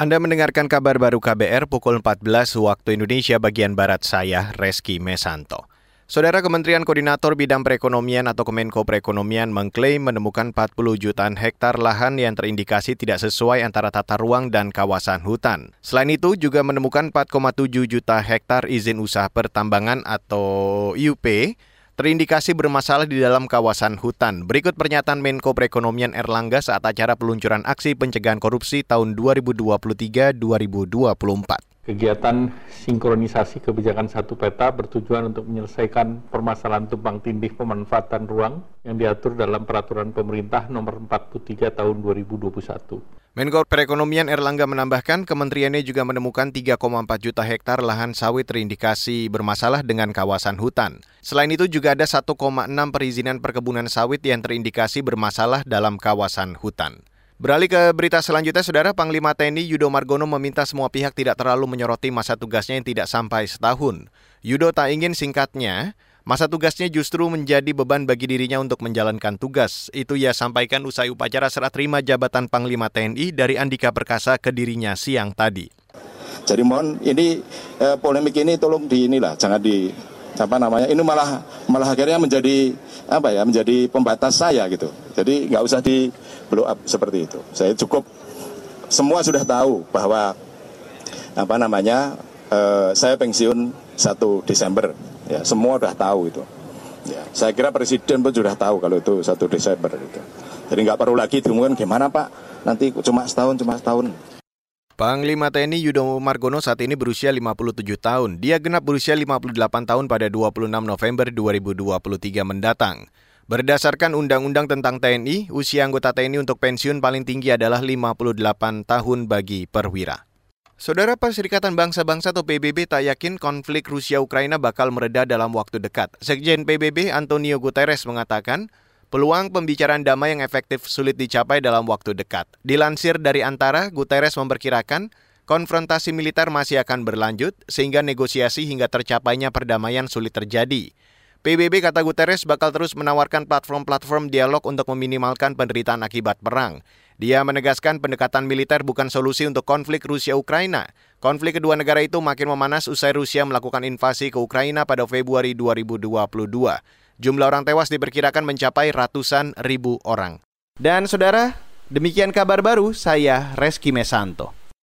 Anda mendengarkan kabar baru KBR pukul 14 waktu Indonesia bagian Barat saya, Reski Mesanto. Saudara Kementerian Koordinator Bidang Perekonomian atau Kemenko Perekonomian mengklaim menemukan 40 jutaan hektar lahan yang terindikasi tidak sesuai antara tata ruang dan kawasan hutan. Selain itu juga menemukan 4,7 juta hektar izin usaha pertambangan atau IUP terindikasi bermasalah di dalam kawasan hutan. Berikut pernyataan Menko Perekonomian Erlangga saat acara peluncuran aksi pencegahan korupsi tahun 2023-2024. Kegiatan sinkronisasi kebijakan satu peta bertujuan untuk menyelesaikan permasalahan tumpang tindih pemanfaatan ruang yang diatur dalam peraturan pemerintah nomor 43 tahun 2021. Menko Perekonomian Erlangga menambahkan kementeriannya juga menemukan 3,4 juta hektar lahan sawit terindikasi bermasalah dengan kawasan hutan. Selain itu juga ada 1,6 perizinan perkebunan sawit yang terindikasi bermasalah dalam kawasan hutan. Beralih ke berita selanjutnya, Saudara Panglima TNI Yudo Margono meminta semua pihak tidak terlalu menyoroti masa tugasnya yang tidak sampai setahun. Yudo tak ingin singkatnya, Masa tugasnya justru menjadi beban bagi dirinya untuk menjalankan tugas. Itu ia sampaikan usai upacara serah terima jabatan Panglima TNI dari Andika Perkasa ke dirinya siang tadi. Jadi mohon ini eh, polemik ini tolong di inilah jangan di apa namanya ini malah malah akhirnya menjadi apa ya menjadi pembatas saya gitu. Jadi nggak usah di blow up seperti itu. Saya cukup semua sudah tahu bahwa apa namanya eh, saya pensiun 1 Desember Ya, semua sudah tahu itu. Ya, saya kira presiden pun sudah tahu kalau itu satu Desember itu. Jadi nggak perlu lagi diumumkan gimana Pak, nanti cuma setahun, cuma setahun. Panglima TNI Yudo Margono saat ini berusia 57 tahun. Dia genap berusia 58 tahun pada 26 November 2023 mendatang. Berdasarkan Undang-Undang tentang TNI, usia anggota TNI untuk pensiun paling tinggi adalah 58 tahun bagi perwira. Saudara Perserikatan Bangsa-Bangsa atau PBB tak yakin konflik Rusia-Ukraina bakal mereda dalam waktu dekat. Sekjen PBB Antonio Guterres mengatakan, peluang pembicaraan damai yang efektif sulit dicapai dalam waktu dekat. Dilansir dari Antara, Guterres memperkirakan konfrontasi militer masih akan berlanjut sehingga negosiasi hingga tercapainya perdamaian sulit terjadi. PBB kata Guterres bakal terus menawarkan platform-platform dialog untuk meminimalkan penderitaan akibat perang. Dia menegaskan pendekatan militer bukan solusi untuk konflik Rusia-Ukraina. Konflik kedua negara itu makin memanas usai Rusia melakukan invasi ke Ukraina pada Februari 2022. Jumlah orang tewas diperkirakan mencapai ratusan ribu orang. Dan saudara, demikian kabar baru saya Reski Mesanto.